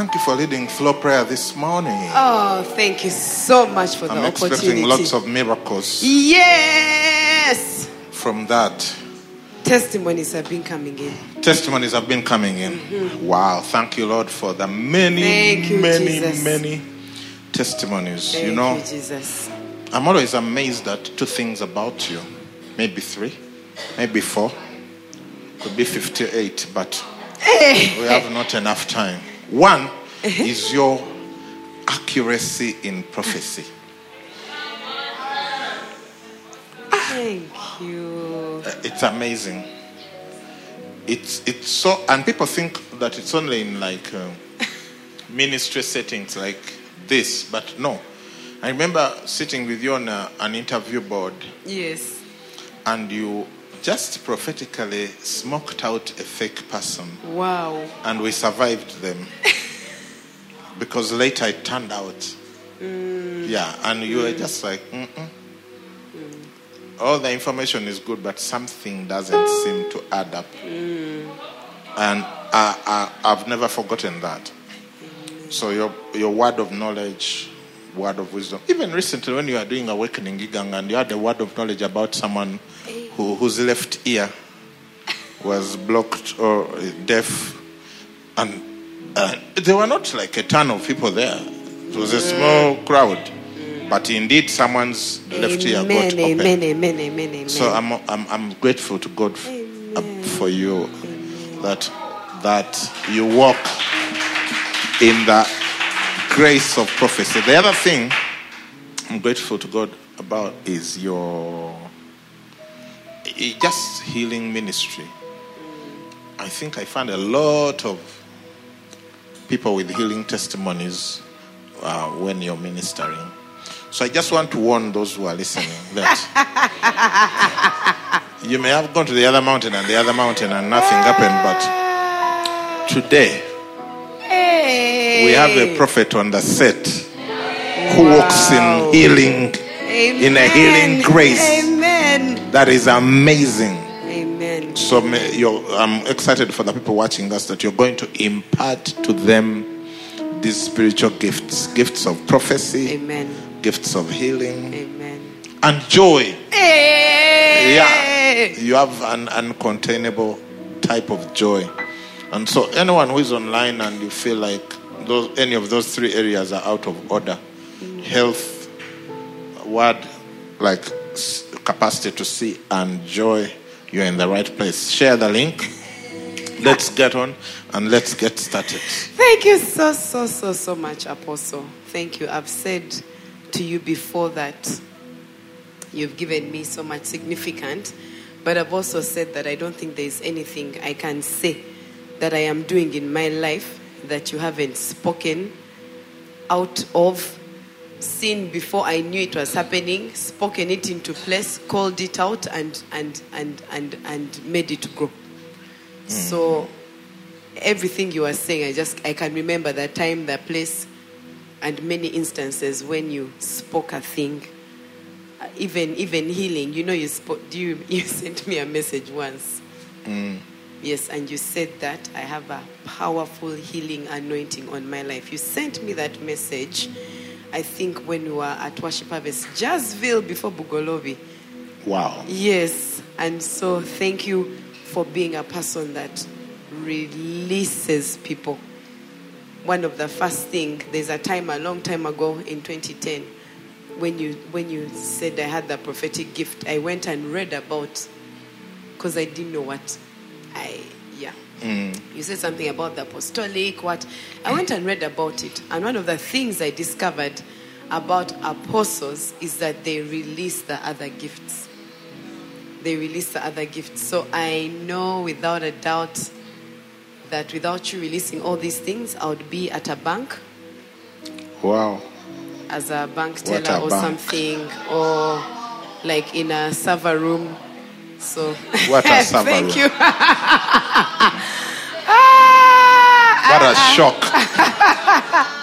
Thank you for leading floor prayer this morning. Oh, thank you so much for I'm the expecting lots of miracles yes. from that. Testimonies have been coming in. Testimonies have been coming in. Wow, thank you, Lord, for the many, Mm-hmm. You, many, Jesus. many testimonies. Thank you know, you, Jesus. I'm always amazed at two things about you. Maybe three, maybe four, could be 58, but we have not enough time. One Uh-huh. is your accuracy in prophecy. Thank you. Uh, It's amazing. It's it's so, and people think that it's only in like um, ministry settings like this, but no. I remember sitting with you on a, an interview board, Yes. and you just prophetically smoked out a fake person, Wow. and we survived them because later it turned out. Mm. Yeah, and you were just like, Mm-mm. Mm. all the information is good, but something doesn't seem to add up. Mm. And I, I, I've never forgotten that. So your your word of knowledge, word of wisdom. Even recently, when you were doing awakening gigang, and you had a word of knowledge about someone who, whose left ear was blocked or deaf, and uh, there were not like a ton of people there. It was a small crowd, but indeed someone's left ear got Amen, open. amen, amen, amen. So I'm, I'm, I'm grateful to God uh, for you that that you walk in the grace of prophecy. The other thing I'm grateful to God about is your just healing ministry. I think I found a lot of people with healing testimonies uh, when you're ministering. So I just want to warn those who are listening that you may have gone to the other mountain and the other mountain and nothing happened, but today hey. we have a prophet on the set who walks in healing, in a healing grace. Amen. That is amazing. Amen. So I'm excited for the people watching us that you're going to impart to them these spiritual gifts gifts of prophecy, Amen. gifts of healing, Amen. and joy. Hey. Yeah, you have an uncontainable type of joy. And so, anyone who is online and you feel like those, any of those three areas are out of order mm. health, word, like capacity to see, and joy you're in the right place. Share the link. Let's get on and let's get started. Thank you so, so, so, so much, Apostle. Thank you. I've said to you before that you've given me so much significant, but I've also said that I don't think there's anything I can say that I am doing in my life that you haven't spoken out of, seen before I knew it was happening, spoken it into place, called it out, and and and and and made it grow. So everything you are saying, I just I can remember that time, that place, and many instances when you spoke a thing. Uh, Even even healing, you know, you spoke. You you sent me a message once? Yes, and you said that I have a powerful healing anointing on my life. You sent me that message. I think when we were at Worship Harvest, Jazzville before Bugolobi. Wow. Yes, and so thank you for being a person that releases people. One of the first thing, there's a time a long time ago in 2010 when you when you said I had the prophetic gift, I went and read about because I didn't know what I yeah. You said something about the apostolic, what I went and read about it, and one of the things I discovered about apostles is that they release the other gifts. They release the other gifts. So I know without a doubt that without you releasing all these things, I would be at a bank Wow. as a bank teller a or bank. something, or like in a server room. So What a server thank room. you. What a ah. shock.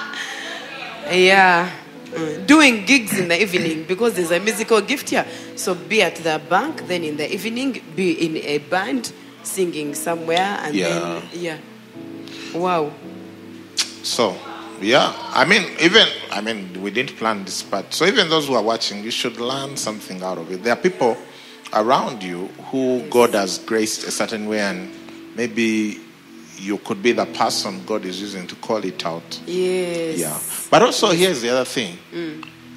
Yeah. Doing gigs in the evening because there's a musical gift here. So be at the bank, then in the evening be in a band singing somewhere, and Yeah. then yeah. Wow. So, yeah, I mean, even, I mean, we didn't plan this part. So, even those who are watching, you should learn something out of it. There are people around you who God has graced a certain way, and maybe you could be the person God is using to call it out. Yes. Yeah. But also, here's the other thing.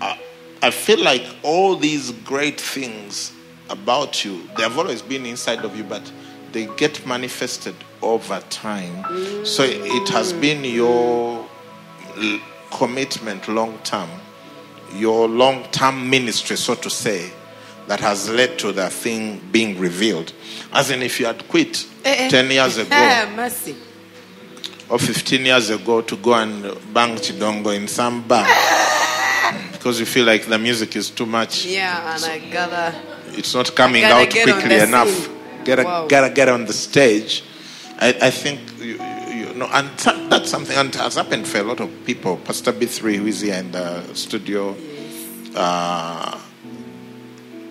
I, I feel like all these great things about you, they have always been inside of you, but they get manifested over time. So it has mm. been your l- commitment long term, your long term ministry, so to say, that has led to the thing being revealed. As in, if you had quit. 10 years ago, Ah, mercy. or 15 years ago to go and bang chidongo in some bar. Because you feel like the music is too much. Yeah, and I gather. it's not coming Gotta out quickly enough. Gotta, Wow. gotta get on the stage. I, I think you, you know and that- that's something and has happened for a lot of people. Pastor b3 who is here in the studio uh,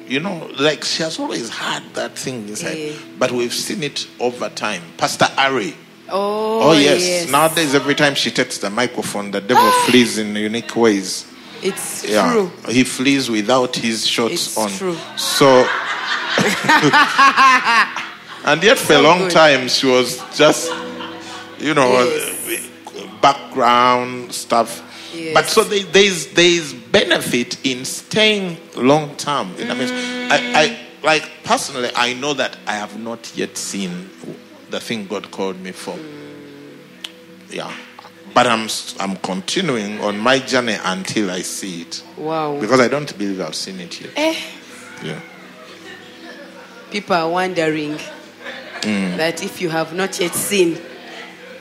you know, like she has always had that thing inside, Yeah. but we've seen it over time. Pastor Ari, Oh, Oh, yes. yes. Nowadays, every time she takes the microphone, the devil ah! flees in unique ways. It's Yeah. true. He flees without his shorts It's on. true. So. and yet, for a long good. time, she was just, you know, Yes. background stuff. Yes. But so there, there's there's benefit in staying long term. midst. Mm. I, I like personally, I know that I have not yet seen the thing God called me for. Yeah, but I'm I'm continuing on my journey until I see it Wow. because I don't believe I've seen it yet. Eh, Yeah. people are wondering Mm. that if you have not yet seen,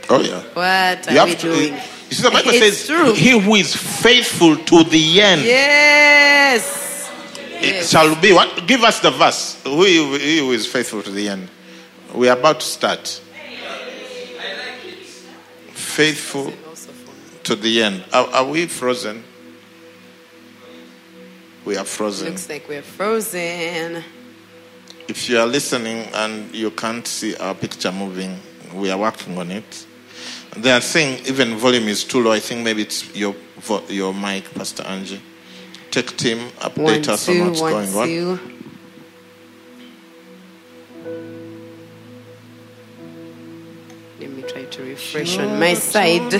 Oh yeah. what are You we have to. You see, the Bible It's says, true. "He who is faithful to the end Yes. it Yes. shall be." What? Give us the verse. Who, he who is faithful to the end? We are about to start. Faithful to the end. Are, are we frozen? We are frozen. Looks like we're frozen. If you are listening and you can't see our picture moving, we are working on it. They are saying even volume is too low. I think maybe it's your vo- your mic, Pastor Angie. Tech team, update One, us on what's one, going on. two. Let me try to refresh on my side.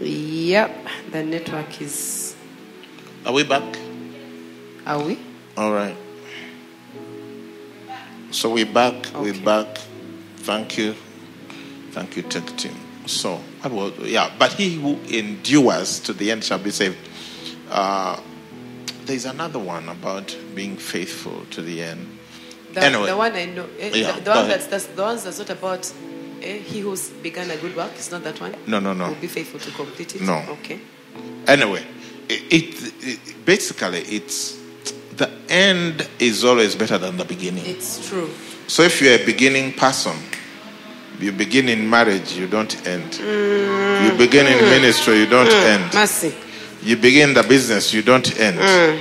Yep, the network is. Are we back? Are we? All right. So we're back. We're back. Thank you. Thank you, tech team. So, what was, yeah, but he who endures to the end shall be saved. Uh, there's another one about being faithful to the end. The, Anyway. the one I know. eh, Yeah, the, the one that's, that's the ones that's not about. Eh, he who's begun a good work It's not that one. No, no, no. Will be faithful to complete it. No. Okay. Anyway, it, it, it basically it's the end is always better than the beginning. It's true. So if you're a beginning person, you begin in marriage, you don't end. Mm. You begin in mm. ministry, you don't mm. end. Mercy. You begin the business, you don't end.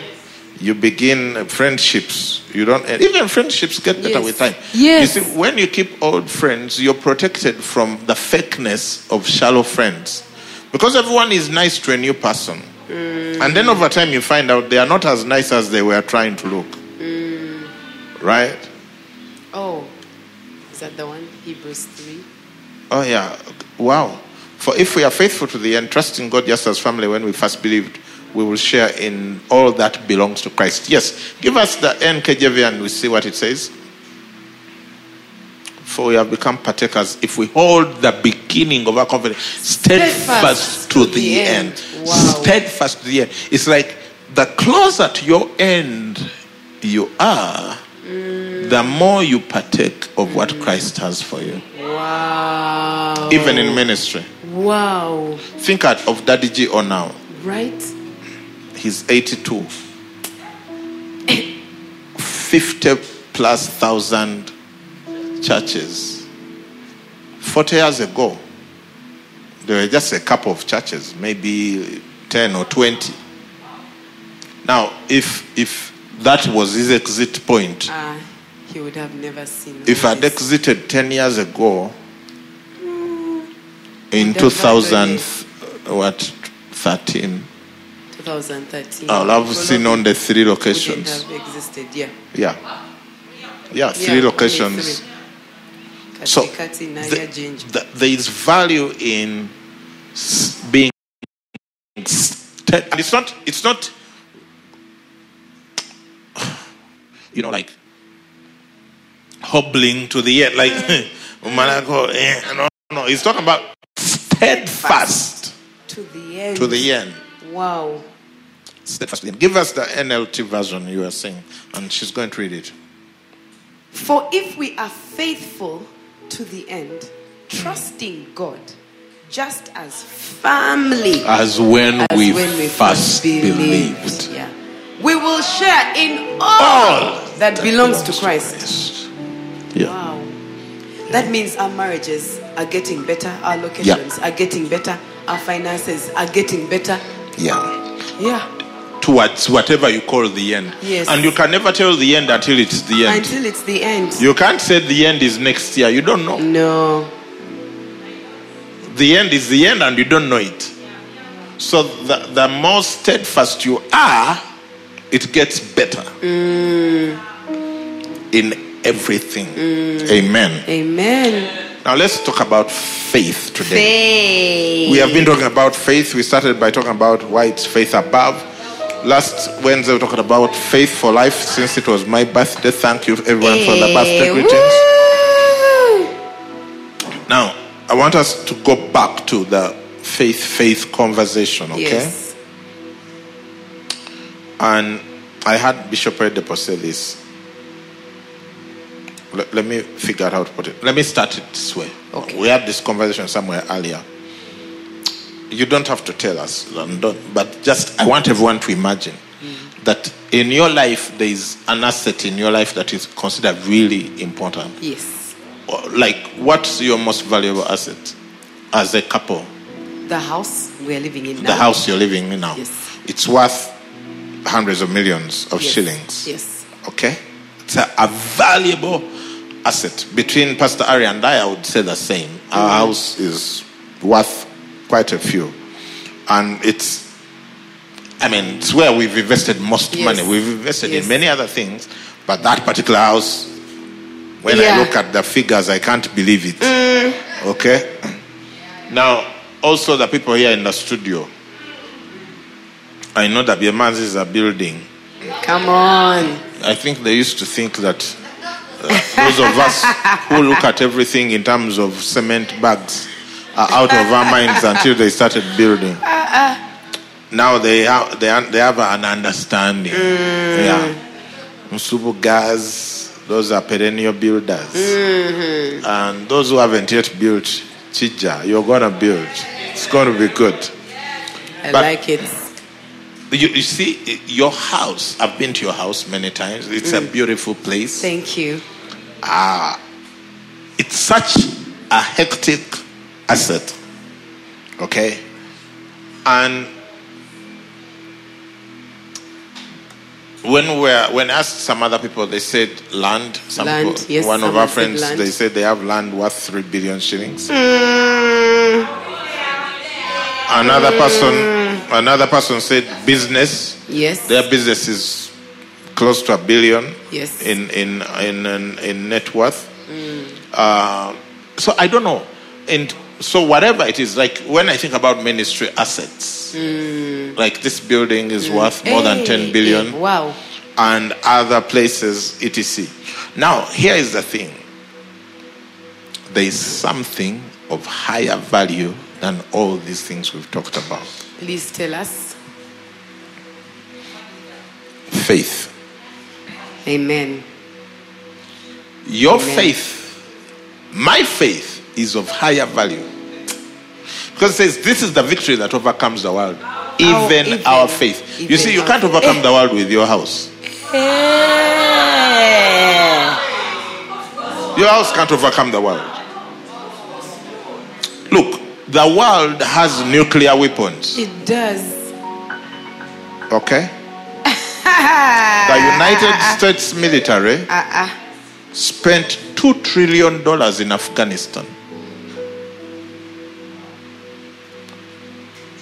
You begin friendships, you don't end. Even friendships get better Yes. with time. Yes. You see, when you keep old friends, you're protected from the fakeness of shallow friends. Because everyone is nice to a new person. And then over time, you find out they are not as nice as they were trying to look. Right? Is that the one? Hebrews 3. Oh, yeah. Wow. For if we are faithful to the end, trusting God just as family when we first believed, we will share in all that belongs to Christ. Yes. Give us the NKJV and we see what it says. For we have become partakers if we hold the beginning of our confidence steadfast, to, the, end. Wow. Steadfast to the end. It's like the closer to your end you are, mm. The more you partake of what Christ has for you Wow. even in ministry. Wow. Think at- of Daddy G.O. now. Right? He's 82. 50 plus thousand churches. 40 years ago, there were just a couple of churches, maybe 10 or 20. Now, if, if that was his exit point, Ah, he would have never seen. if I'd exited 10 years ago, mm. in 2000, what, 13, 2013. I'll have seen on the three Wouldn't locations. have existed, yeah. Yeah. Yeah, three Yeah, locations. three. So the- the- there is value in being and it's not it's not you know like hobbling to the end like Umanako, eh, no no it's talking about steadfast To the end. to the end Wow. steadfast to the end. give us the NLT version you are saying and she's going to read it For if we are faithful to the end, trusting God just as firmly as when, as we, when we first believed, believed. Yeah. We will share in all, All that belongs to Christ. Yeah Wow. That means our marriages are getting better, our locations are getting better, our finances are getting better. yeah Yeah. towards whatever you call the end. Yes. And you can never tell the end until it's the end. Until it's the end. You can't say the end is next year. You don't know. No. The end is the end and you don't know it. So the, the more steadfast you are, it gets better mm. in everything. Amen. Amen. Now let's talk about faith today. Faith. We have been talking about faith. We started by talking about why it's faith above. Last Wednesday, we talked about faith for life since it was my birthday. Thank you, everyone, for the birthday Eh, greetings. woo! Now, I want us to go back to the faith faith conversation, okay? Yes. And I had Bishop Oyedepo say this. Let, let me figure out how to put it. Let me start it this way. Okay. We had this conversation somewhere earlier. You don't have to tell us, but just I want everyone to imagine mm. that in your life there is an asset in your life that is considered really important. Yes. Like, what's your most valuable asset as a couple? The house we're living in now. The house you're living in now. Yes. It's worth hundreds of millions of Yes. shillings. Yes. Okay? It's a, a valuable asset. Between Pastor Ari and I, I would say the same. Our Mm-hmm. house is worth quite a few. And it's, I mean, it's where we've invested most Yes. money. We've invested Yes. in many other things, but that particular house, when I Yeah. Mm. look at the figures, I can't believe it. Okay? Now, also the people here in the studio, I know that Biemanzi is a building. Come on. I think they used to think that Uh, those of us who look at everything in terms of cement bags are out of our minds until they started building. Now they have they, have- they have an understanding. Mm. Yeah, Musubu gas, those are perennial builders, mm-hmm. and those who haven't yet built, Chija, you're gonna build. It's gonna be good. I But- like it. You, you see, your house. I've been to your house many times. It's a beautiful place. Thank you. Ah, it's such a hectic asset. Okay? And when we were, when I asked some other people, they said land. Some Land, people, yes, one of our friends, they said they have land worth three billion shillings. Mm, Another person, another person said business. yes. Their business is close to a billion. Yes. In in in in, in net worth. Mm. Uh, so I don't know, and so whatever it is, like when I think about ministry assets, mm. like this building is mm. worth more than ten billion, hey, wow. and other places, etc. Now here is the thing: there is something of higher value than all these things we've talked about. Please tell us. Faith. Amen. Your Amen. faith, my faith, is of higher value. Because it says this is the victory that overcomes the world. Even, even- our faith. you see, you can't overcome the world with your house. Eh. Your house can't overcome the world. Look, the world has nuclear weapons. It does. Okay? The United States military Uh-uh. spent two trillion dollars in Afghanistan,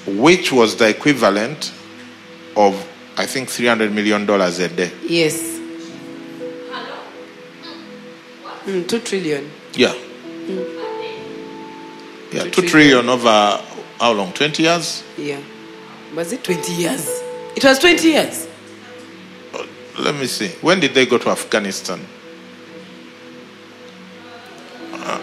which was the equivalent of, I think, three hundred million dollars a day. Yes. Mm, two trillion. Yeah. Yeah, Two two trillion over how long? Twenty years. Yeah. Was it 20 years? It was 20 years. Let me see. When did they go to Afghanistan? Uh,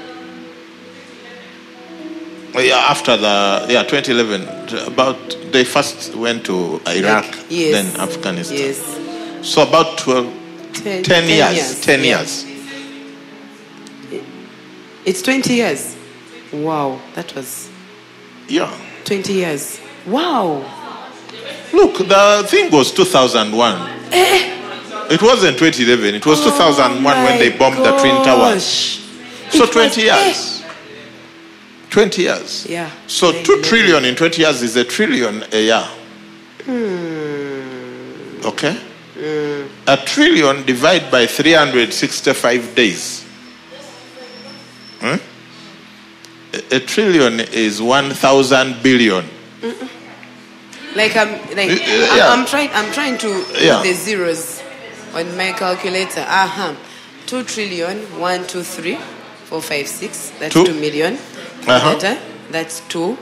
yeah, after the yeah 2011. About they first went to Iraq, Like, yes. then Afghanistan. Yes. So about 12, Ten, 10 years. 10 yeah. years. It's 20 years. Wow. That was Yeah. 20 years. Wow. Look, the thing was 2001. Eh? It wasn't 2011. It was 2001 when they bombed the Twin Towers. So It 20 was- eh. years. 20 years. Yeah. So Nine 2 eleven. trillion in 20 years is a trillion a year. Hmm. Okay? A trillion divided by 365 days. Hmm? A, trillion is 1,000 billion. Like I'm like I'm, yeah. I'm trying I'm trying to Yeah. the zeros on my calculator. Uh-huh. Two trillion, one, two, three, four, five, six. That's Two. two million. Uh-huh. Better. That's two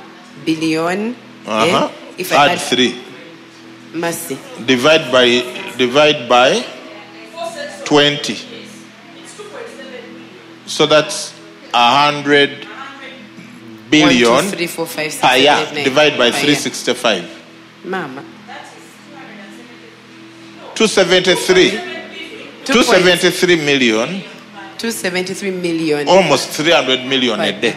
billion. Uh-huh. Eh? If I Add had 3. mercy. Divide by divide by 20. So that's a hundred billion One, two, three, four, five, six, per year. eight, nine. Divide by Per year. 365. Mama. 273. 273 million. 273 million. almost 300 million a day.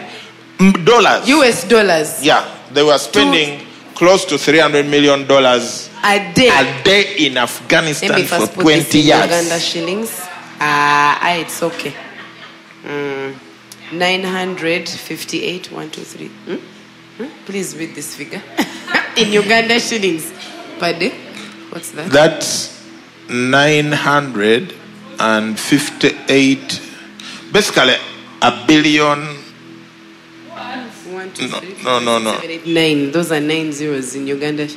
Dollars. US dollars Yeah, they were spending close to 300 million dollars a day. a day in Afghanistan for 20 this in Uganda shillings. Ah, ah, it's okay. Mm. 958, 1, 2, 3. Hmm? Hmm? Please read this figure. in Uganda shillings per day. What's that? That's 958, basically a billion. One, two, No, three, no, no, no. seven, eight, nine. Those are nine zeros in Uganda.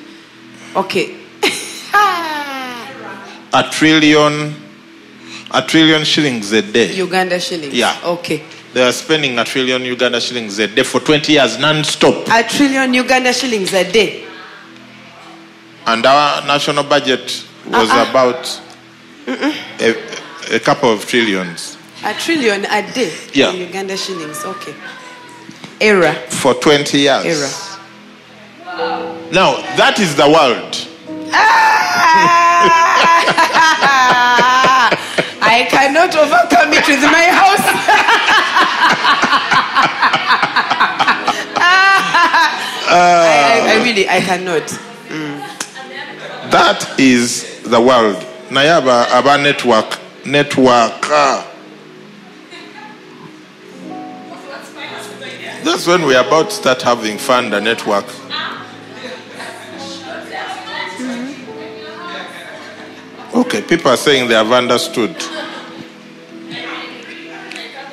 Okay. a trillion, a trillion shillings a day. Uganda shillings. Yeah. Okay. They are spending a trillion Uganda shillings a day for 20 years non-stop. A trillion Uganda shillings a day. And our national budget was Uh-uh. about a, a couple of trillions A trillion a day Yeah. in Uganda shillings. Okay. Era. for 20 years. Error. Now, that is the world. Ah! I cannot overcome it with my house. I, I, I really, I cannot. Mm. That is the world. Nayaba aba network network. That's when we're about to start having fun the network. Mm-hmm. Okay, people are saying they have understood.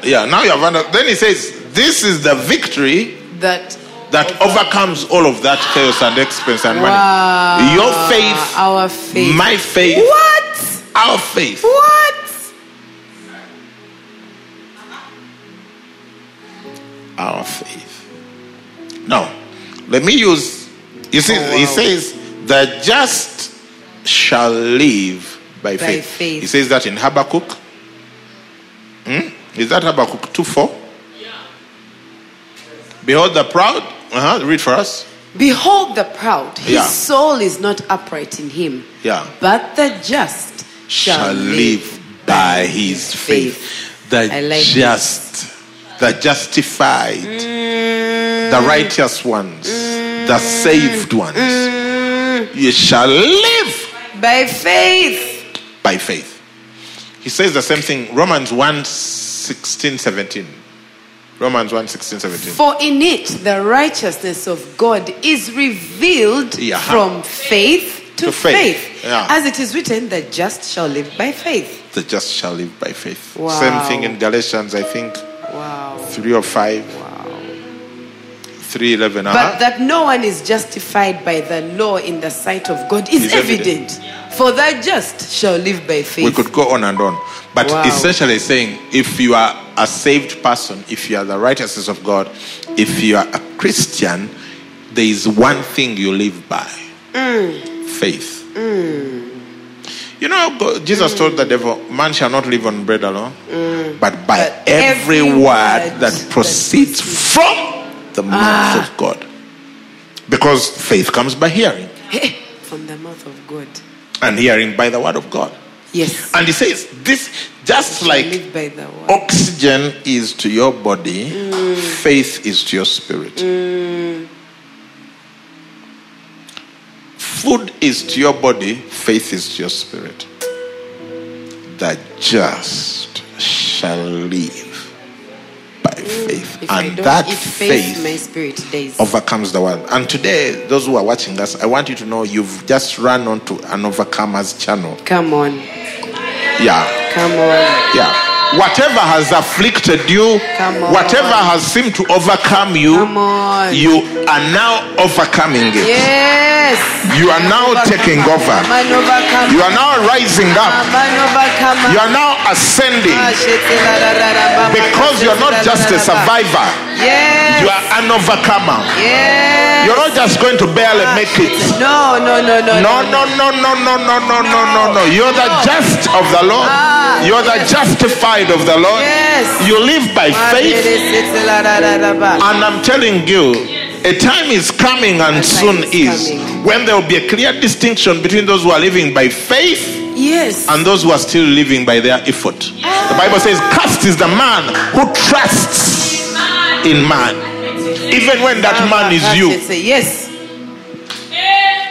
Yeah, now you have understood. Then he says, This is the victory That that overcomes all of that chaos and expense and money. Your faith, our faith. my faith, What? our faith. What? Our faith. Now, let me use, you see, Oh, he says, the just shall live by, By faith. faith. He says that in Habakkuk. Hmm? Is that Habakkuk 2 4? Behold the proud. Uh-huh. Read for us. Behold the proud. His Yeah. soul is not upright in him. Yeah. But the just shall, shall live by his faith. The I like just, the justified, Mm, the the righteous ones, the saved ones. You shall live By faith. by faith. He says the same thing, Romans 1 16, 17. Romans 1 16, 17. For in it the righteousness of God is revealed Yeah. from faith to, To faith. faith. Yeah. As it is written, the just shall live by faith. The just shall live by faith. Wow. Same thing in Galatians, I think, Wow. 3 or 5. Wow. 3 11. But Uh-huh. that no one is justified by the law in the sight of God is Is evident. evident. For the just shall live by faith. We could go on and on. But Wow. essentially saying if you are a saved person, if you are the righteousness of God, if you are a Christian, there is one thing you live by mm. faith. Mm. You know, God- Jesus mm. told the devil, Man shall not live on bread alone, but by But every, every word word that that proceeds from the ah. mouth of God. Because faith comes by hearing, From the mouth of God. and hearing by the word of God. Yes. And he says, This just like by the word. oxygen is to your body, mm. faith is to your spirit. Mm. Food is to your body, faith is to your spirit. The just shall live by mm. faith. If and that faith, faith my spirit dies. overcomes the world. And today, those who are watching us, I want you to know you've just run onto an overcomers channel. Come on. Yeah. Come on. Yeah. Whatever has afflicted you, whatever has seemed to overcome you, you are now overcoming it. Yes. You are now taking over. I'm an overcomer. You are now rising up. I'm an overcomer. You are now ascending Ah, because you are not just a survivor, Yes. you are an overcomer. Yes. You're not just going to barely make it. No, no, no, no. No, no, no, no, no, no, no, no, no, no. You're the just of the Lord. Ah, You're the justified of the Lord. Yes. You live by Ah, faith. And I'm telling you, a time is coming and soon is coming. when there will be a clear distinction between those who are living by faith Yes. and those who are still living by their effort. The Bible says, Cast is the man who trusts in man, even when that man is Ah, you. Yes.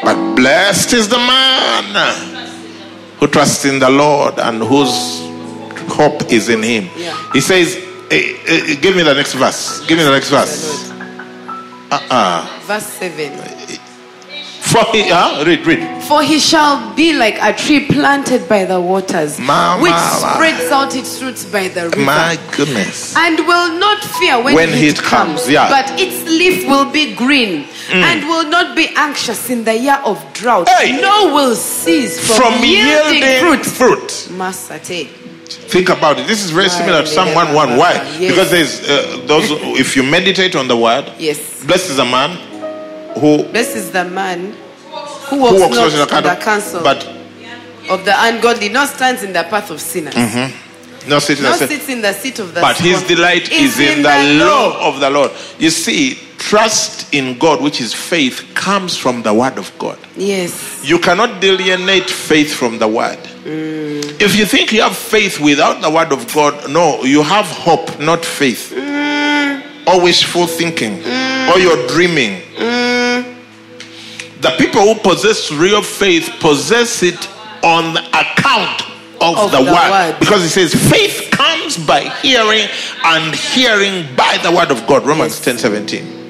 But blessed is the man who trusts in the Lord and whose hope is in him. Yeah. He says, eh, eh, Give me the next verse. Give me the next verse. Uh-uh. Verse 7. For he, huh? read, read. For he shall be like a tree planted by the waters, Ma- which ma- ma. spreads out its roots by the river. My goodness. and will not fear when, When heat, heat comes, yeah. Mm. but its leaf will be green and will not be anxious in the year of drought Hey. nor will cease from, From yielding, yielding fruit fruit. Masate. Think about it. This is very similar to Psalm 1 1. Why? Yes. Because there's uh, those, if you meditate on the word, yes blessed is a man who, this is the man who who walks, walks not not in the in the counsel but of the ungodly not stands in the path of sinners no sitting nor and say- sits in the seat of the But his delight is in the law of the Lord. You see, trust in God, which is faith, comes from the word of God. yes You cannot delineate faith from the word. If you think you have faith without the word of God, no, you have hope, not faith. Always wishful thinking, or you're dreaming. The people who possess real faith possess it on account of, Of the, the word. word. Because it says faith comes by hearing and hearing by the word of God. Romans Yes. ten seventeen.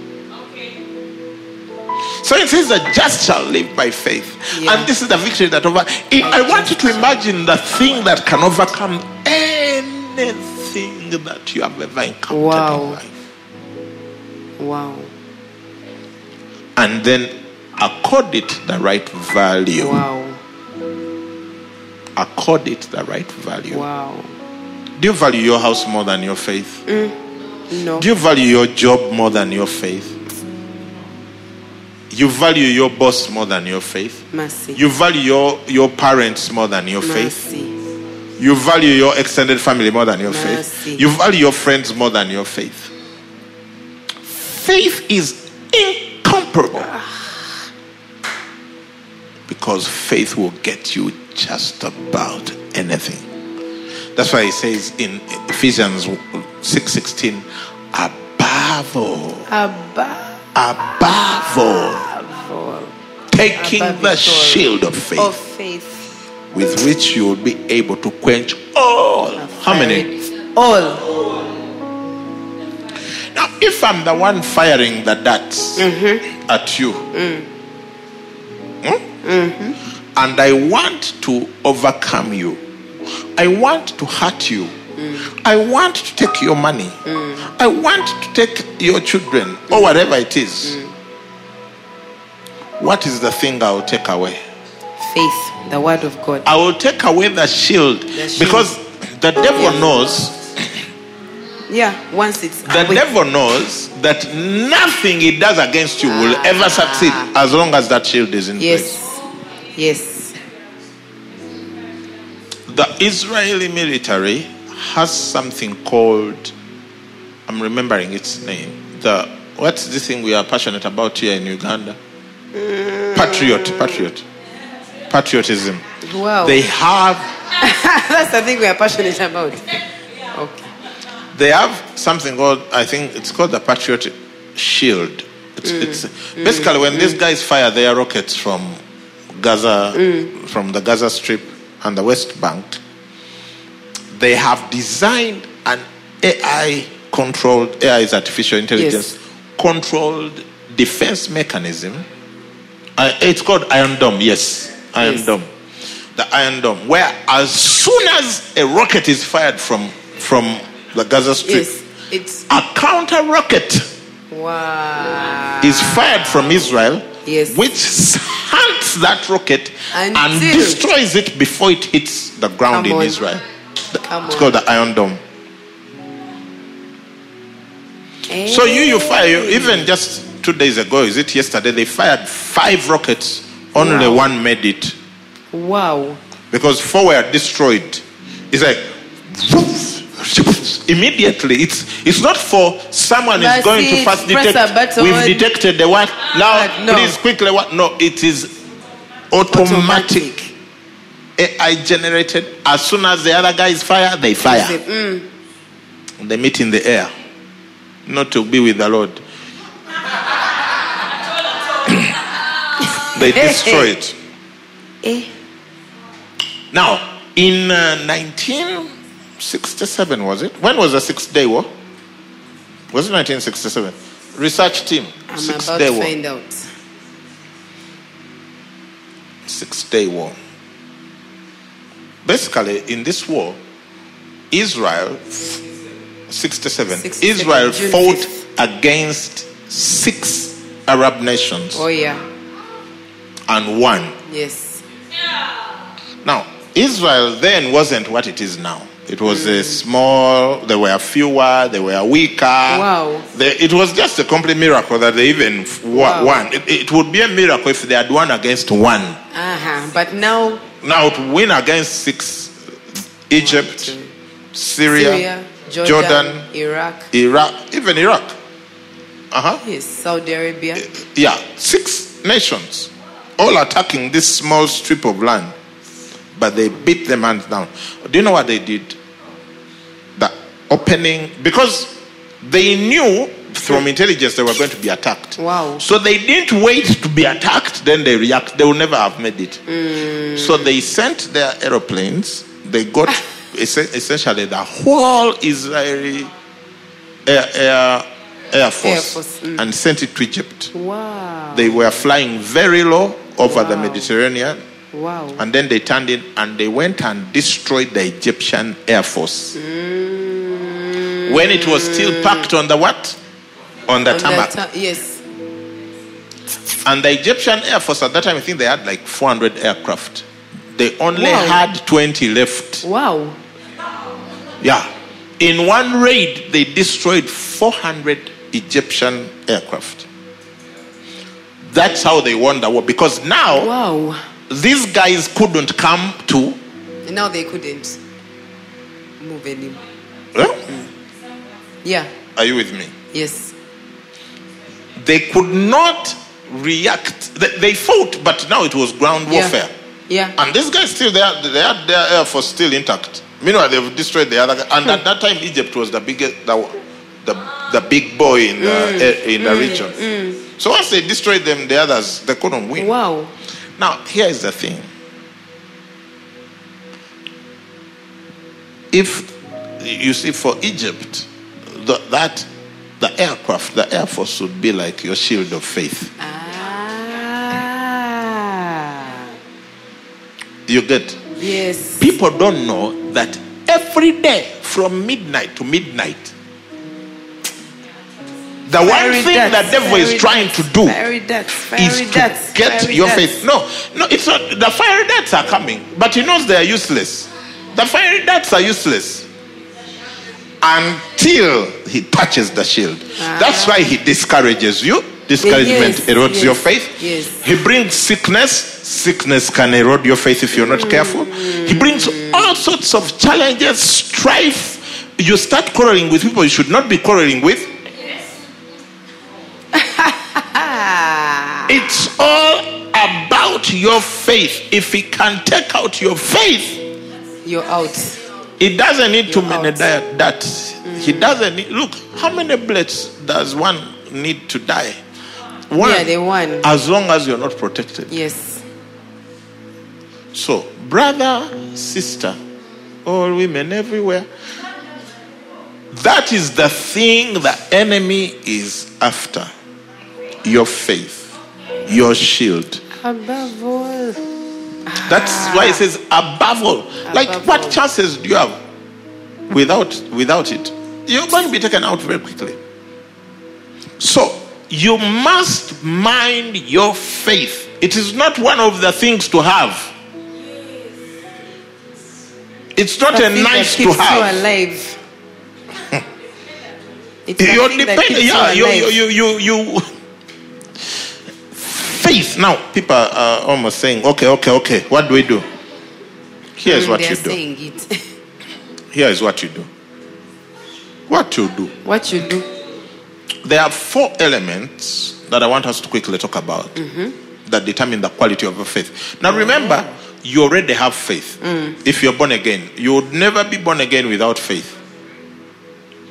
So it says that just shall live by faith. Yeah. And this is the victory that over. I want you to imagine the thing that can overcome anything that you have ever encountered Wow. in life. wow And then accord it the right value. wow Accord it the right value. wow Do you value your house more than your faith? Mm, no Do you value your job more than your faith? You value your boss more than your faith? mercy You value your, your parents more than your faith? mercy You value your extended family more than your Mercy. faith. You value your friends more than your faith. Faith is incomparable. Because faith will get you just about anything. That's why it says in Ephesians 6:16, above all, above above all, taking above the shield of faith, Of faith. with which you will be able to quench all. How many? All. Now, if I'm the one firing the darts mm-hmm. at you, mm. hmm? Mm-hmm. and I want to overcome you, I want to hurt you, I want to take your money, I want to take your children, or whatever it is, what is the thing I'll take away? Faith. The word of God. I will take away the shield, shield. because the devil knows Yeah. Once it's The awake. devil knows that nothing he does against you will ah. ever succeed as long as that shield is in place. Yes. Yes. The Israeli military has something called, I'm remembering its name. The what's the thing we are passionate about here in Uganda? Patriot, patriot, patriotism. Wow. They have That's the thing we are passionate about. Okay. they have something called I think it's called the Patriot Shield. It's, mm, it's mm, basically when these mm. guys fire their rockets from Gaza, from the Gaza Strip and the West Bank, they have designed an AI controlled AI is artificial intelligence controlled defense mechanism. Uh, it's called Iron Dome. Yes, Iron Yes. Dome. The Iron Dome, where as soon as a rocket is fired from from the Gaza Strip, Yes. It's a counter rocket wow. is fired from Israel, Yes. which hunts that rocket and destroys it before it hits the ground Come in on. Israel. It's called the Iron Dome. So you, you fire, you, even just two days ago, is it yesterday, they fired five rockets, only Wow. one made it. Wow. Because four were destroyed. It's like, immediately. It's, it's not for someone is going to first detect. We've detected the what? Now, no. please quickly what? No, it is automatic. AI generated. As soon as the other guys fire, they fire. Mm, They meet in the air. Not to be with the Lord. they destroy it. eh. Now, in uh, 1967, was it? When was the Six Day War? Was it 1967? Research team. I'm Six about Day to War. find out. Six Day War. Basically, in this war, Israel, 67, 67, Israel June fought 5th. against six Arab nations Oh yeah. and won. Yes. Now, Israel then wasn't what it is now. It was a small, they were fewer, they were weaker. Wow. They, it was just a complete miracle that they even Wow. won. It, it would be a miracle if they had won against one. Uh-huh. But now Now, to win against six, Egypt. Syria, Syria, Jordan, Jordan, Iraq, Iraq, even Iraq. Uh huh. yes, Saudi Arabia. Yeah, six nations all attacking this small strip of land, but they beat them hands down. Do you know what they did? The opening, because they knew from intelligence they were going to be attacked. Wow. So they didn't wait to be attacked, then they react. They will never have made it. So they sent their aeroplanes. They got es- essentially the whole Israeli air, air, air force, Force, mm. and sent it to Egypt. Wow. They were flying very low over the Mediterranean, wow. and then they turned in and they went and destroyed the Egyptian air force. When it was still packed on the what? On the On tarmac. ta- yes. And the Egyptian Air Force at that time, I think they had like 400 aircraft. They only Wow. had 20 left. Wow. Yeah. In one raid, they destroyed 400 Egyptian aircraft. That's how they won the war. Because now, Wow. These guys couldn't come to. And now they couldn't move anymore. Huh? Mm. Yeah. Are you with me? Yes. They could not react. They, they fought, but now it was ground warfare. Yeah. yeah. And these guys still, they had, they had their air force still intact. Meanwhile, they've destroyed the other. And at hmm. that time, Egypt was the biggest, the, the, the big boy in the, hmm. eh, in the hmm. region. So once they destroyed them, the others they couldn't win. Wow. Now, here is the thing. If you see, for Egypt, the, that the aircraft, the air force would be like your shield of faith. Ah. You get? Yes. People don't know that every day from midnight to midnight, the one thing darts, the devil is trying to do Fiery darts. Fiery is to get your faith. No, no, it's not. The fiery darts are coming, but he knows they are useless. The fiery darts are useless until he touches the shield. Ah. That's why he discourages you. Discouragement Yes, erodes yes, your faith. yes. He brings sickness. Sickness can erode your faith if you're not careful. He brings all sorts of challenges, strife. You start quarreling with people you should not be quarreling with. Your faith. If he can take out your faith, You're out. he doesn't need too You're many out. diet that. He mm. doesn't need, look, how many bullets does one need to die? One. Yeah, they won. As long as you're not protected. Yes. So, brother, sister, all women everywhere, that is the thing the enemy is after. Your faith, your shield. Above all. That's why it says above all. Like Above what all. chances do you have without without it? You're going to be taken out very quickly. So you must mind your faith. It is not one of the things to have. It's not The a nice to keeps you have. alive. It's You're dependent. Yeah, you, you, you, you, Now, people are almost saying, okay, okay, okay, what do we do? Here's Mm, what you do. Here is what you do. What you do. what you do? There are four elements that I want us to quickly talk about that determine the quality of your faith. Now, remember, you already have faith. If you're born again, you would never be born again without faith.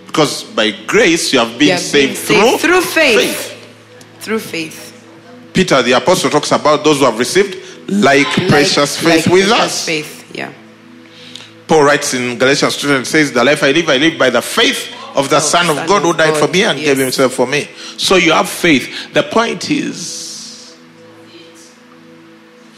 Because by grace, you have been You have saved, been saved through, through faith. Through faith. Peter, the apostle, talks about those who have received like, precious Like- faith like with precious us. Faith. Yeah. Paul writes in Galatians 2 and says, The life I live, I live by the faith of the Of Son of Son God who died for me and gave himself for me. So you have faith. The point is,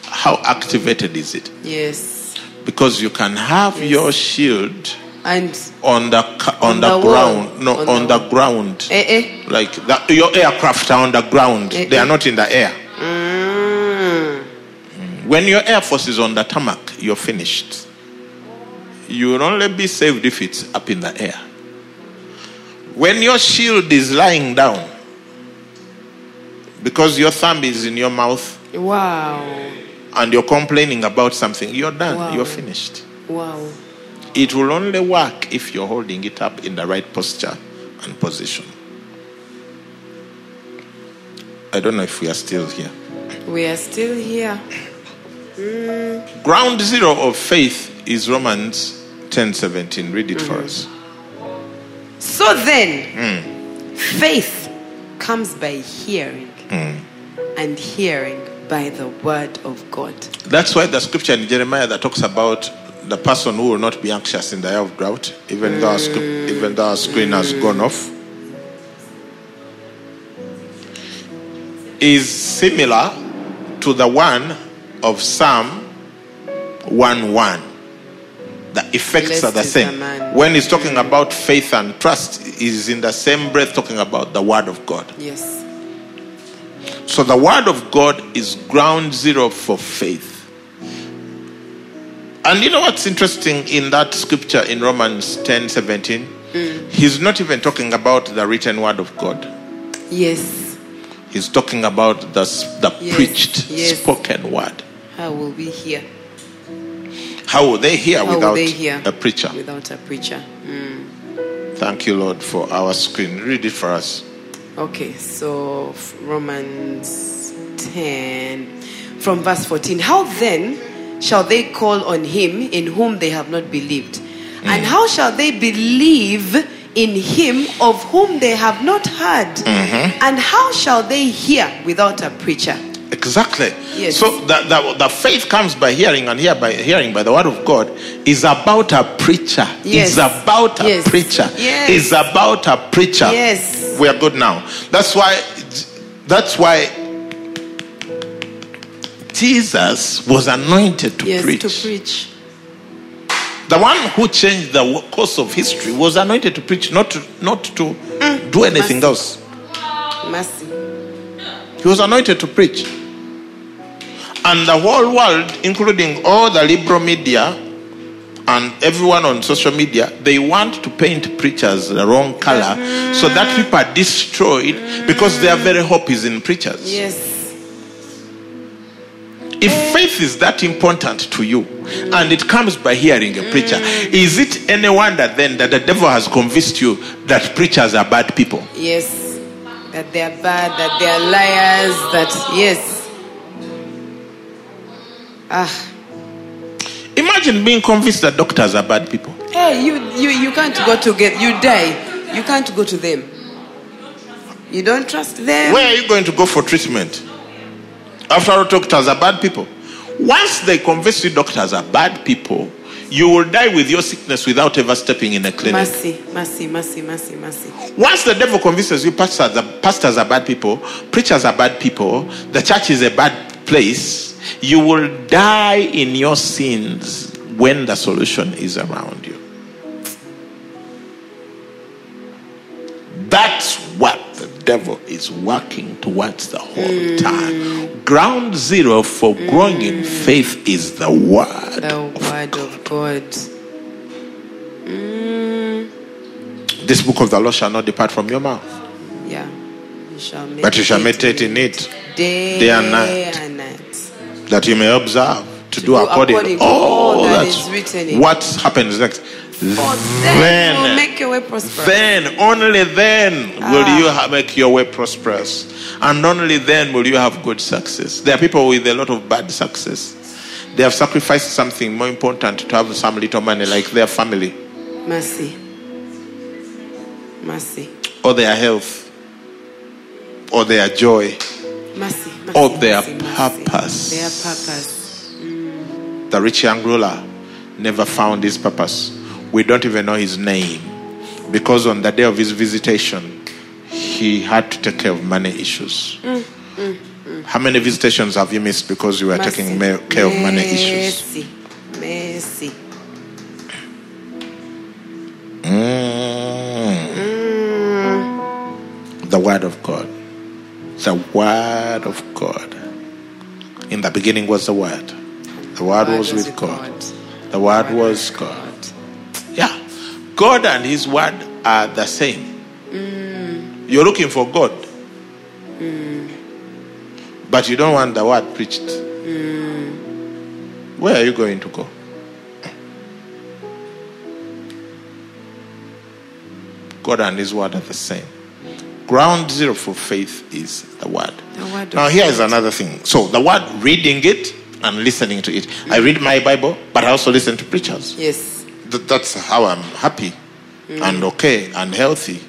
how activated is it? Yes. Because you can have your shield And on the On the, the ground, no, On on, the the, ground, eh eh. like that, your aircraft are on the ground. Eh, They are eh. not in the air. Mm. When your air force is on the tarmac, you're finished. You will only be saved if it's up in the air. When your shield is lying down, because your thumb is in your mouth Wow. and you're complaining about something, you're done. Wow. You're finished. Wow. It will only work if you're holding it up in the right posture and position. I don't know if we are still here. We are still here. Ground zero of faith is Romans 10 17. Read it for us. So then, Hmm. faith comes by hearing, Hmm. and hearing by the word of God. That's why the scripture in Jeremiah that talks about the person who will not be anxious in the hour of drought, even though our, scrip- even though our screen has gone off, is similar to the one of Psalm 1 1. The effects Blessed are the is the same. When he's talking about faith and trust, is in the same breath talking about the word of God. Yes. So the word of God is ground zero for faith. And you know what's interesting in that scripture in Romans 10 17? He's not even talking about the written word of God. Yes. He's talking about the, the Yes, preached, yes. spoken word. How will we hear How will they hear How without they hear? a preacher? without a preacher? Mm. Thank you, Lord, for our screen. Read it for us. Okay, so Romans 10, from verse 14. How then shall they call on him in whom they have not believed? And how shall they believe in him of whom they have not heard? Mm-hmm. And how shall they hear without a preacher? Exactly. Yes. So the, the, the faith comes by hearing, and hear by hearing by the word of God is about a preacher. Yes. It's about a Yes. preacher. Yes. It's about a preacher. Yes. We are good now. That's why. That's why. Jesus was anointed to yes, preach. to preach. The one who changed the course of history was anointed to preach, not to, not to mm, do anything Mercy. else. Mercy. He was anointed to preach. And the whole world, including all the liberal media and everyone on social media, they want to paint preachers the wrong color so that mm-hmm. people are destroyed because their very hope is in preachers. Yes. If faith is that important to you and it comes by hearing a preacher, is it any wonder then that the devil has convinced you that preachers are bad people? Yes. That they are bad, that they are liars, that, yes. Ah. Imagine being convinced that doctors are bad people. Hey, you, you, you can't go to get, you die. You can't go to them. You don't trust them. Where are you going to go for treatment? After all, doctors are bad people. Once they convince you doctors are bad people, you will die with your sickness without ever stepping in a clinic. Mercy, mercy, mercy, mercy, mercy. Once the devil convinces you pastors are, pastors are bad people, preachers are bad people, the church is a bad place, you will die in your sins when the solution is around you. Devil is working towards the whole time. Ground zero for growing in faith is the word. The word of God. Mm, This book of the law shall not depart from your mouth, yeah. You shall but you shall meditate in it day, day and night. and night. that you may observe to, do, do according, according to all all that that's written what happens next. For then, you make your way prosperous. then, only then will Ah. you ha- make your way prosperous, and only then will you have good success. There are people with a lot of bad success. They have sacrificed something more important to have some little money, like their family Mercy. Mercy. or their health or their joy. Mercy. mercy Or their mercy, mercy. purpose. Their purpose. The rich young ruler never found his purpose. We don't even know his name because on the day of his visitation, he had to take care of money issues. How many visitations have you missed because you were Mercy. taking ma- care of money issues? Mercy. Mercy. Mm. The Word of God. The Word of God. In the beginning was the Word. The Word was with God. The Word was God. God and His Word are the same. Mm. You're looking for God. Mm. But you don't want the Word preached. Mm. Where are you going to go? God and His Word are the same. Ground zero for faith is the Word. The word Now, here is God. another thing. So, the Word, reading it and listening to it. I read my Bible, but I also listen to preachers. Yes. Th- that's how I'm happy and okay and healthy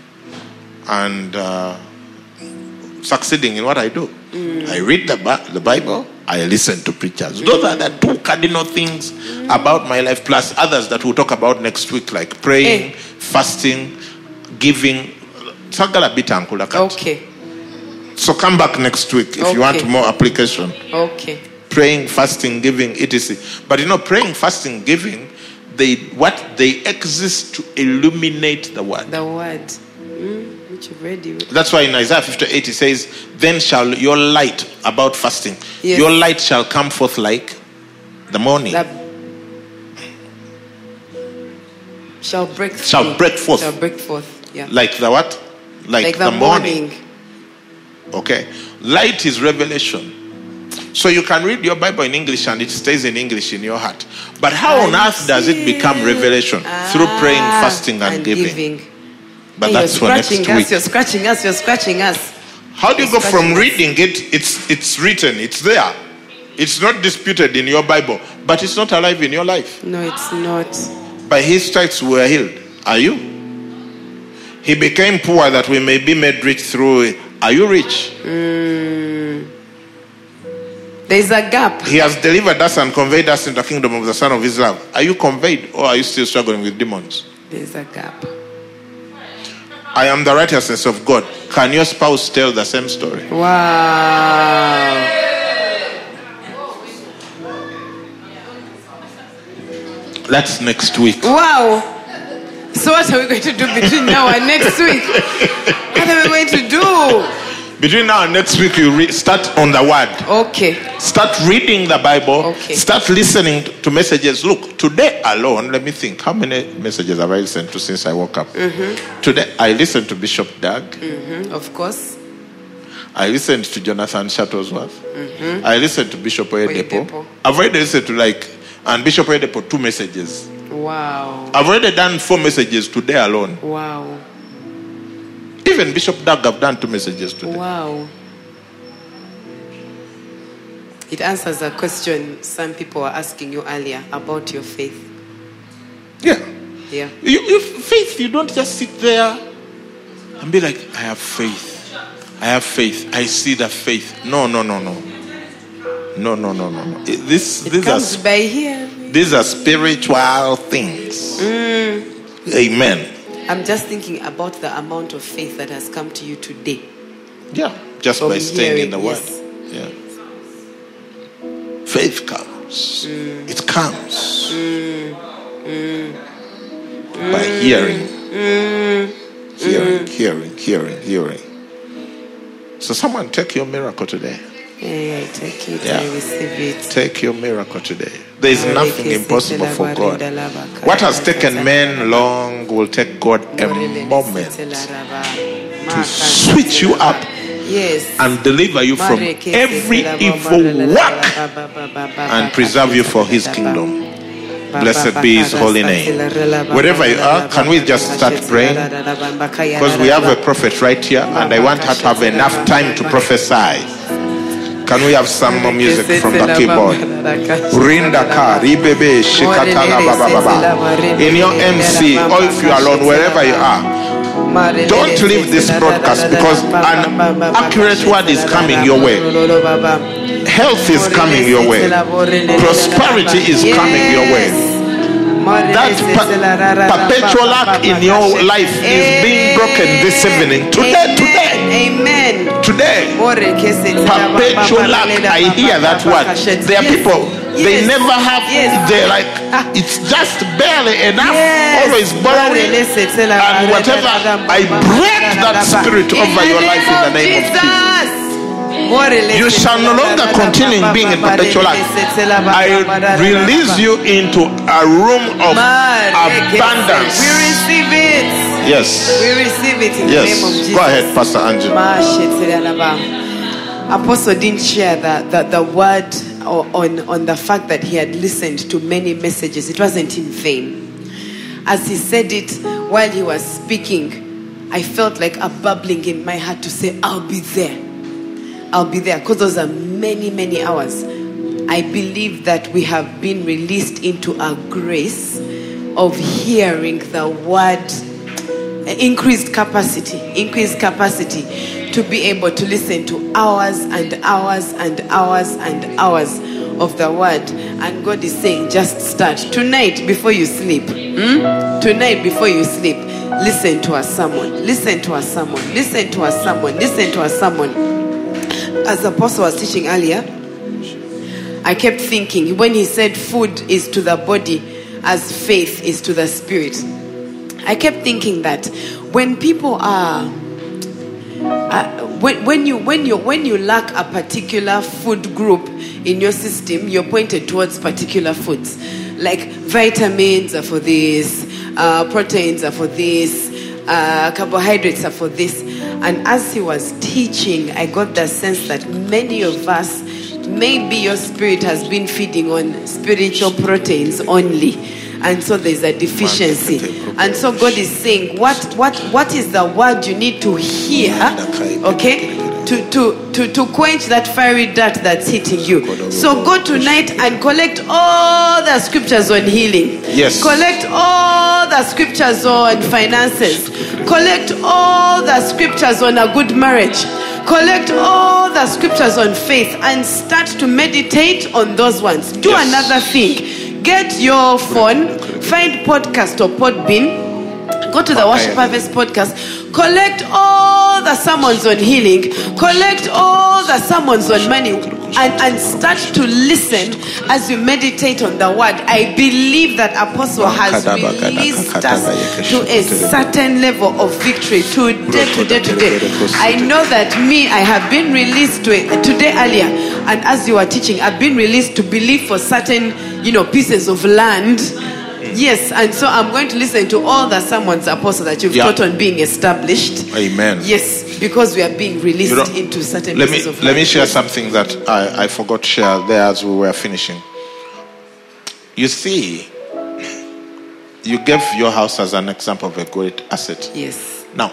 and uh, succeeding in what I do. I read the, the Bible, I listen to preachers. Those are the two cardinal things about my life, plus others that we'll talk about next week, like praying, Eh. fasting, giving. Sagala bita nkula kati. Okay. So come back next week if you want more application Okay. praying, fasting, giving, etc. But you know, praying, fasting, giving, they what they exist to illuminate the word. The word. Mm, which you've read. That's why in Isaiah 58 it says, Then shall your light about fasting, Yes. your light shall come forth like the morning. That shall break Shall break forth. Shall break forth. Yeah. like the what? Like, Like the, the, morning. morning. Okay. Light is revelation. So you can read your Bible in English and it stays in English in your heart. But how on earth does it become revelation? Through praying, Ah, fasting, and, giving. But Hey, that's you're for next scratching us, week. You're scratching us. You're scratching us. How do you go from us. reading it? It's it's written, it's there. It's not disputed in your Bible, but it's not alive in your life. No, it's not. By his stripes we were healed. Are you? He became poor that we may be made rich through it. Are you rich? There's a gap. He has delivered us and conveyed us into the kingdom of the Son of His love. Are you conveyed or are you still struggling with demons? There's a gap. I am the righteousness of God. Can your spouse tell the same story? Wow. That's next week. Wow. So what are we going to do between now and next week? What are we going to do? Between now and next week, you re- start on the word. Okay. Start reading the Bible. Okay. Start listening to messages. Look, today alone, let me think. How many messages have I listened to since I woke up? Today, I listened to Bishop Dag. Mhm, Of course. I listened to Jonathan Shuttlesworth. I listened to Bishop Oyedepo. Oyedepo. I've already listened to like, and Bishop Oyedepo, two messages. Wow. I've already done four messages today alone. Wow. Even Bishop Dag, I've done two messages today. Wow. It answers a question some people were asking you earlier about your faith. Yeah. Yeah. You, you, faith, you don't just sit there and be like, I have faith. I have faith. I see the faith. No, no, no, no. No, no, no, no, no. This, It these, comes are, by hearing. these are spiritual things. Mm. Amen. I'm just thinking about the amount of faith that has come to you today. Yeah. Just From by staying in the Word. yes. Yeah. Faith comes. Mm. It comes. Mm. Mm. By hearing. Hearing, hearing, hearing, hearing. So, someone take your miracle today. Yeah, yeah, take it. Yeah. I receive it. Take your miracle today. There is nothing impossible for God. What has taken men long will take God a moment to switch you up Yes. and deliver you from every evil work and preserve you for His kingdom. Blessed be His holy name. Wherever you are, can we just start praying? Because we have a prophet right here, and I want her to have enough time to prophesy. Can we have some more music from the keyboard? Rinda ka, ribebe, shikatala, baba. In your MC, or if you are alone, wherever you are, don't leave this broadcast because an accurate word is coming your way. Health is coming your way. Prosperity is coming your way. That per- perpetual lack in your life is being broken this evening. Today, today, Amen. today. Perpetual lack. I hear that word. There are people, they Yes. never have, Yes. they're like, it's just barely enough. Yes. Always borrowing. And whatever, I break that spirit over your life in the name of Jesus. You shall no longer continue being in perpetual lack. I release you into a room of abundance. We receive it. Yes. We receive it in the name of Yes. Jesus. Go ahead, Pastor Angela. Apostle didn't share the, the, the word on, on the fact that he had listened to many messages. It wasn't in vain. As he said it while he was speaking, I felt like a bubbling in my heart to say, I'll be there. I'll be there. Because those are many, many hours. I believe that we have been released into a grace of hearing the word increased capacity, increased capacity to be able to listen to hours and hours and hours and hours of the word. And God is saying, just start tonight before you sleep. hmm? Tonight before you sleep, listen to a sermon. Listen to a sermon. Listen to a sermon. Listen to a sermon. As the apostle was teaching earlier, I kept thinking when he said food is to the body as faith is to the spirit. I kept thinking that when people are uh, when, when you when you when you lack a particular food group in your system, you're pointed towards particular foods. Like vitamins are for this, uh, proteins are for this, uh, carbohydrates are for this. And as he was teaching, I got the sense that many of us, maybe your spirit has been feeding on spiritual proteins only. And so there's a deficiency. And so God is saying, what, what, what is the word you need to hear? Okay? To, to, to, to quench that fiery dart that's hitting you. So go tonight and collect all the scriptures on healing. Yes. Collect all the scriptures on finances. Collect all the scriptures on a good marriage. Collect all the scriptures on faith and start to meditate on those ones. Do Yes. another thing. Get your phone, find podcast or Podbean, go to the Worship Harvest podcast, collect all the sermons on healing, collect all the sermons on money, and, and start to listen as you meditate on the word. I believe that Apostle has released us to a certain level of victory today, today, today. I know that me, I have been released to it today earlier, and as you are teaching, I've been released to believe for certain, you know, pieces of land. Yes, and so I'm going to listen to all the sermons, Apostle, that you've Yeah. taught on being established. Amen. Yes, because we are being released You know, into certain let me let me share something that I, I forgot to share there as we were finishing. You see, you gave your house as an example of a great asset. Yes. Now,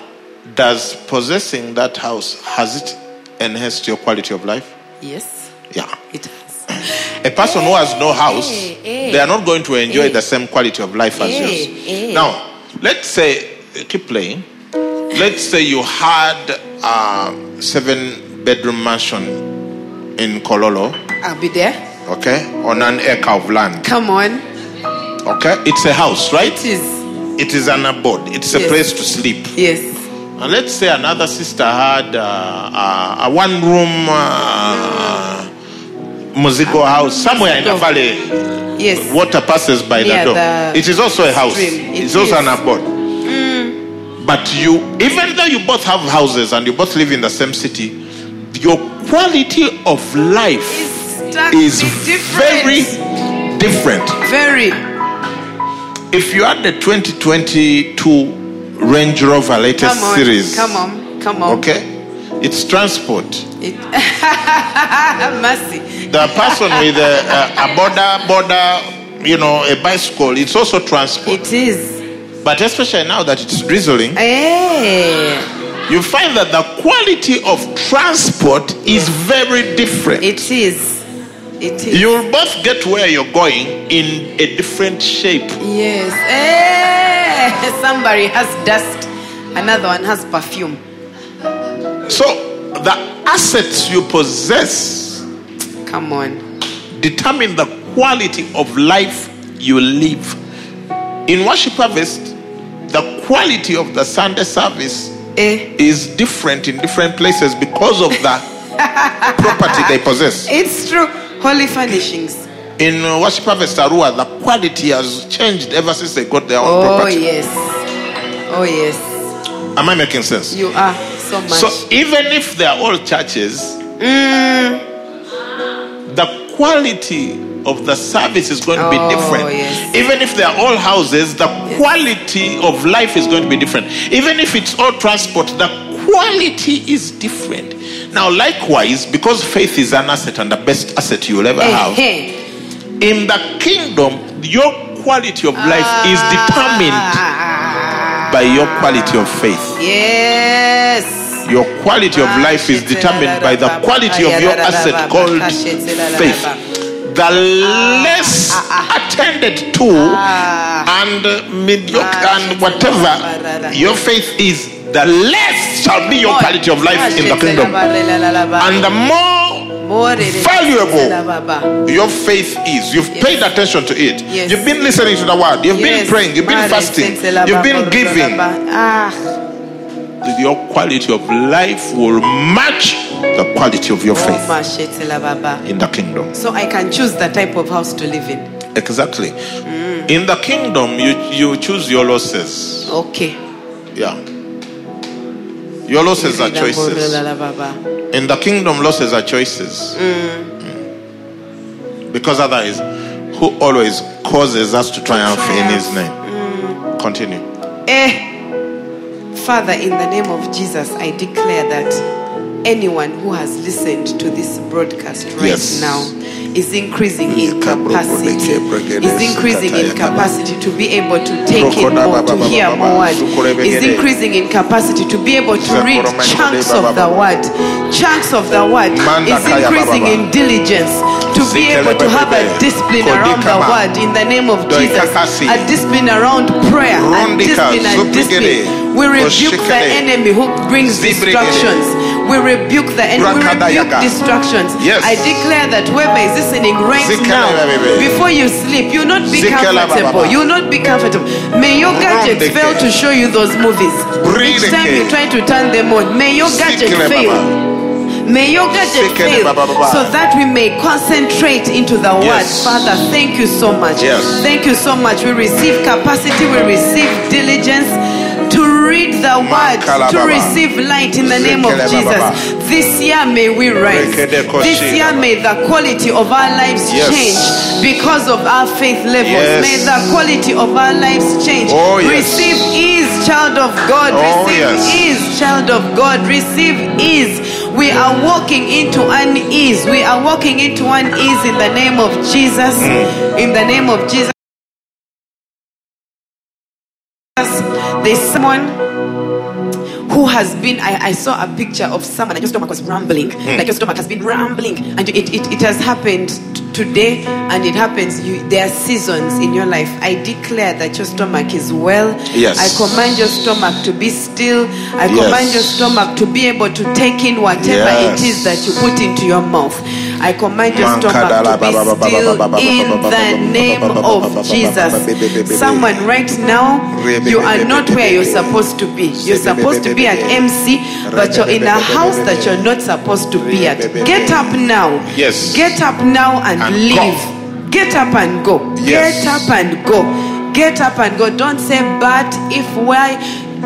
does possessing that house has it enhanced your quality of life? Yes, Yeah. it has. A person who has no house, Eh, eh. they are not going to enjoy Eh. the same quality of life as Eh, yours. eh. Now, let's say, keep playing. Let's say you had a seven bedroom mansion in Kololo, I'll be there. okay, on an acre of land, Come on. okay? It's a house, right? It is. It is an abode, it's a place to sleep. Yes. And let's say another sister had uh, uh, a one room uh, Muzigo house somewhere in the valley. Yes. Water passes by the door. the it is also a house. It it's also an abode. Mm. But you, even though you both have houses and you both live in the same city, your quality of life is different. very different. Very. If you had the 2022 Range Rover latest Come on. series, Come on. Come on. okay, it's transport. It, mercy. The person with a, a, a border, border, you know, a bicycle, it's also transport. It is. But especially now that it's drizzling, Hey. you find that the quality of transport is very different. It is. It is. You'll both get where you're going in a different shape. Yes. Hey. Somebody has dust. Another one has perfume. So the assets you possess Come on. determine the quality of life you live. In worship harvest, the quality of the Sunday service Eh. is different in different places because of the property they possess. It's true. Holy furnishings. In uh, worship harvest Arua, the quality has changed ever since they got their own Oh, property. yes. Oh, yes. Am I making sense? You are so much. So even if they are all churches, Mm. the quality of the service is going to be Oh, different. yes. Even if they are all houses, the quality of life is going to be different. Even if it's all transport, the quality is different. Now, likewise, because faith is an asset and the best asset you will ever have, in the kingdom, your quality of life is determined Ah, by your quality of faith. Yes. Your quality of life is determined by the quality of your asset called faith. The less attended to and mediocre and whatever your faith is, the less shall be your quality of life in the kingdom. And the more valuable your faith is, you've paid attention to it. You've been listening to the word. You've been praying. You've been fasting. You've been giving. Your quality of life will match the quality of your faith in the kingdom. So I can choose the type of house to live in. Exactly. In the kingdom, you, you choose your losses. Okay. Yeah. Your losses are choices. In the kingdom, losses are choices. Mm. Because otherwise, who always causes us to triumph in his name? Continue. Eh, Father, in the name of Jesus, I declare that anyone who has listened to this broadcast right Yes. now is increasing in capacity, is increasing in capacity to be able to take in more, to hear more word, is increasing in capacity to be able to read chunks of the word, chunks of the word, is increasing in diligence to be able to have a discipline around the word in the name of Jesus, a discipline around prayer, a discipline and discipline. We rebuke the enemy who brings Zibrigede. distractions. We rebuke the enemy. We rebuke distractions. Yes. I declare that whoever is listening right now, before you sleep, you will not be comfortable. baba. You not be comfortable. May your gadgets fail to show you those movies. Each time you try to turn them on, may your gadget fail. May your gadget fail so that we may concentrate into the word. Yes. Father, thank you so much. Yes. Thank you so much. We receive capacity, we receive diligence read the word, Makala to receive light in the name of Zikele baba baba. Jesus. This year may we rise. This year may the quality of our lives change because of our faith levels. May the quality of our lives change. Oh, yes. Receive ease, child of God. Oh, Receive yes. ease, child of God. Receive ease. We are walking into unease. We are walking into unease in the name of Jesus. Mm. In the name of Jesus. There's someone who has been I, I saw a picture of someone and your stomach was rumbling Hmm. like your stomach has been rumbling and it, it, it has happened today and it happens you there are seasons in your life i declare that your stomach is well Yes. i command your stomach to be still i Yes. command your stomach to be able to take in whatever Yes. it is that you put into your mouth i command your stomach to be still in the name of jesus someone right now you are not where you're supposed to be you're supposed to be at MC, but you're in a house that you're not supposed to be at. Get up now. Yes. Get up now and, And leave. Get up and go. Yes. Get up and go. Get up and go. Don't say, but if why.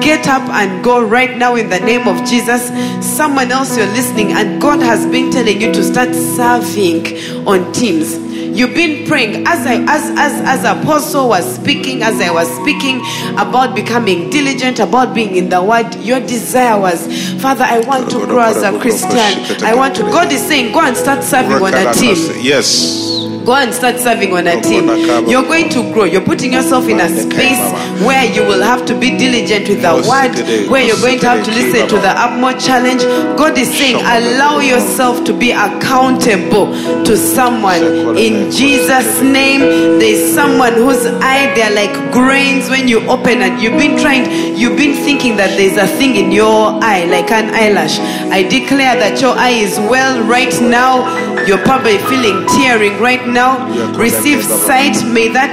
Get up and go right now in the name of Jesus. Someone else you're listening, and God has been telling you to start serving on teams. You've been praying as I as as as Apostle was speaking, as I was speaking about becoming diligent, about being in the Word. Your desire was, Father, I want to grow as a Christian. I want to. God is saying, go and start serving on a team. Yes. Go and start serving on a team. You're going to grow. You're putting yourself in a space where you will have to be diligent with the word, where you're going to have to listen to the Upmore challenge. God is saying, allow yourself to be accountable to someone in Jesus' name. There's someone whose eye they're like grains when you open and you've been trying, you've been thinking that there's a thing in your eye, like an eyelash. I declare that your eye is well right now. You're probably feeling tearing right now. Now receive sight. May that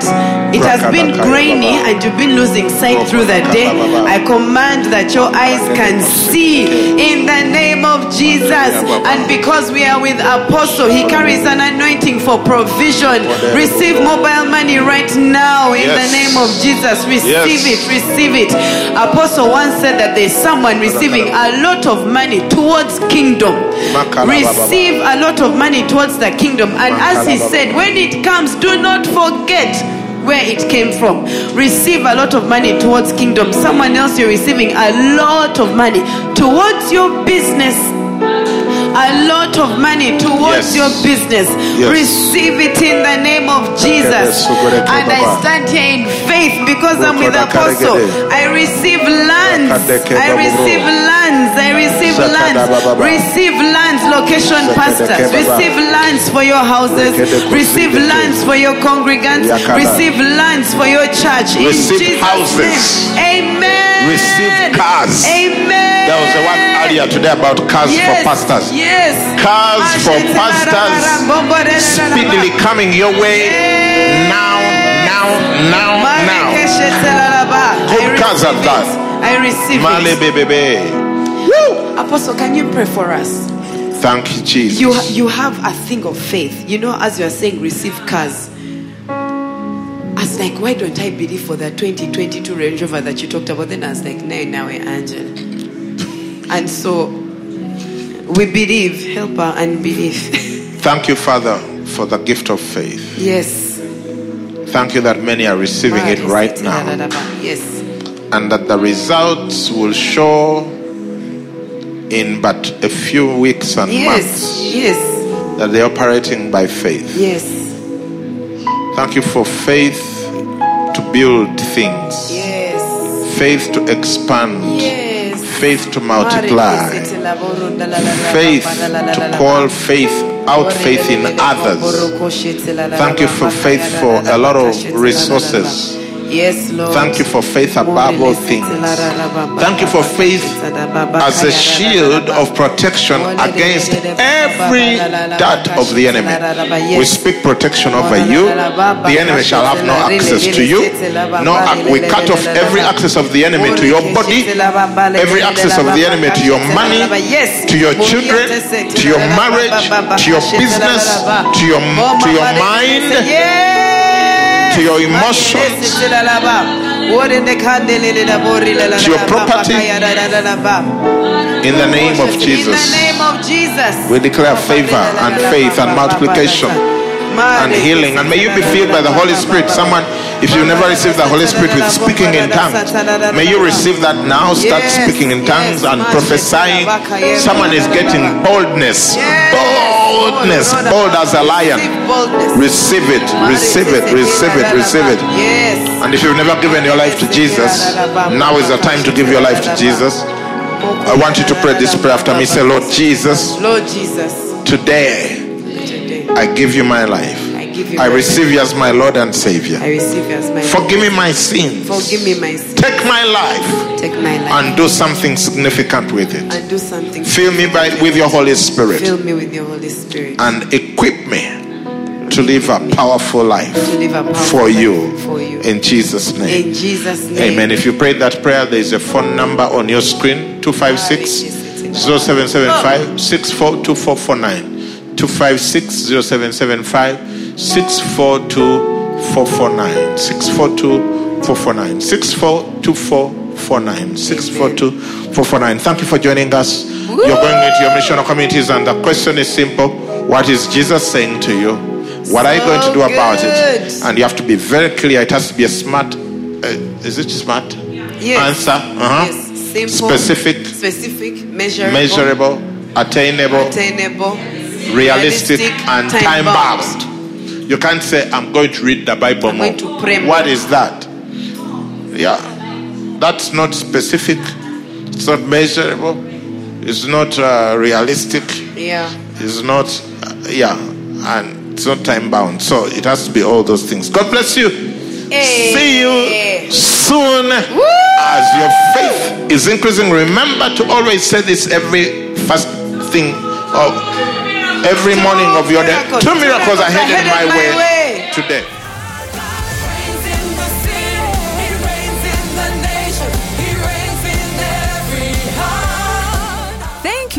it has been grainy and you've been losing sight through the day. I command that your eyes can see in the name of Jesus. And because we are with Apostle, he carries an anointing for provision. Receive mobile money right now in the name of Jesus. Receive Yes. it. Receive it. Apostle once said that there's someone receiving a lot of money towards kingdom. Receive a lot of money towards the kingdom. And as he said, when it comes, do not forget where it came from. Receive a lot of money towards kingdom. Someone else, you're receiving a lot of money towards your business. A lot of money towards Yes. your business. Yes. Receive it in the name of Jesus. And I stand here in faith because I'm with the Apostle. I receive lands. I receive lands. I receive lands. Receive lands, location pastors. Receive lands for your houses. Receive lands for your congregants. Receive lands for your church. In Receive Jesus' houses. name. Amen. Receive cars. Amen. There was a one earlier today about cars Yes. for pastors. Yes. Cars for pastors speedily coming your way now, now, now, now. Good cars at that. I receive Male it. Apostle, can you pray for us? Thank you, Jesus. You you have a thing of faith. You know, as you are saying, receive cars. Was like, why don't I believe for the 2022 Range Rover that you talked about? Then I was like, no, now Angel. And so we believe, help our unbelief. Thank you, Father, for the gift of faith. yes. Thank you that many are receiving it ah, right now Yes. and that the results will show in but a few weeks and Yes. months Yes. that they're operating by faith. Yes. Thank you for faith to build things, Yes. faith to expand, Yes. faith to multiply, faith to call faith out faith in others. Thank you for faith for a lot of resources. Yes, Lord. Thank you for faith above all things. Thank you for faith as a shield of protection against every dart of the enemy. We speak protection over you. The enemy shall have no access to you. No, we cut off every access of the enemy to your body, every access of the enemy to your money, to your children, to your marriage, to your business, to your to your mind, to your emotions, to your property. in the name of In the name of Jesus. We declare favor and faith and multiplication and healing. And may you be filled by the Holy Spirit. Someone, if you never received the Holy Spirit with speaking in tongues, may you receive that now. Start speaking in tongues and prophesying. Someone is getting boldness. Boldness. Bold as a lion. Receive it, receive it, receive it, receive it. And if you've never given your life to Jesus, now is the time to give your life to Jesus. I want you to pray this prayer after me. Say, Lord Jesus, Lord Jesus, today today I give you my life. I give you I my receive you as my Lord and Savior. I receive you as my Forgive me my sins. Forgive me my sin. Take my life Take my life and do something significant with it. and do something. Fill me by, with your Holy Spirit Fill me with your Holy Spirit. and equip me to live a powerful life To live a powerful for life you. for you. In Jesus' name. In Jesus' name. Amen. If you prayed that prayer, there is a phone number on your screen 256 0775 642449. Ah, 256 0775 642449. 642 449. 642449. 642449. Thank you for joining us. You're going into your missional communities, and the question is simple What is Jesus saying to you? What are you going to do about it? And you have to be very clear. It has to be a smart, uh, is it smart? Yes. Answer. Uh-huh. Yes. Simple. Specific, Specific. Measurable. measurable, attainable, Attainable. Realistic, and time bound. You can't say, I'm going to read the Bible I'm more. going to pray more. What is that? Yeah. That's not specific. It's not measurable. It's not uh, realistic. Yeah. It's not, uh, yeah. And it's not time bound. So it has to be all those things. God bless you. See you soon as your faith is increasing. Remember to always say this every first thing of every morning of your day. Two miracles are headed my way. today.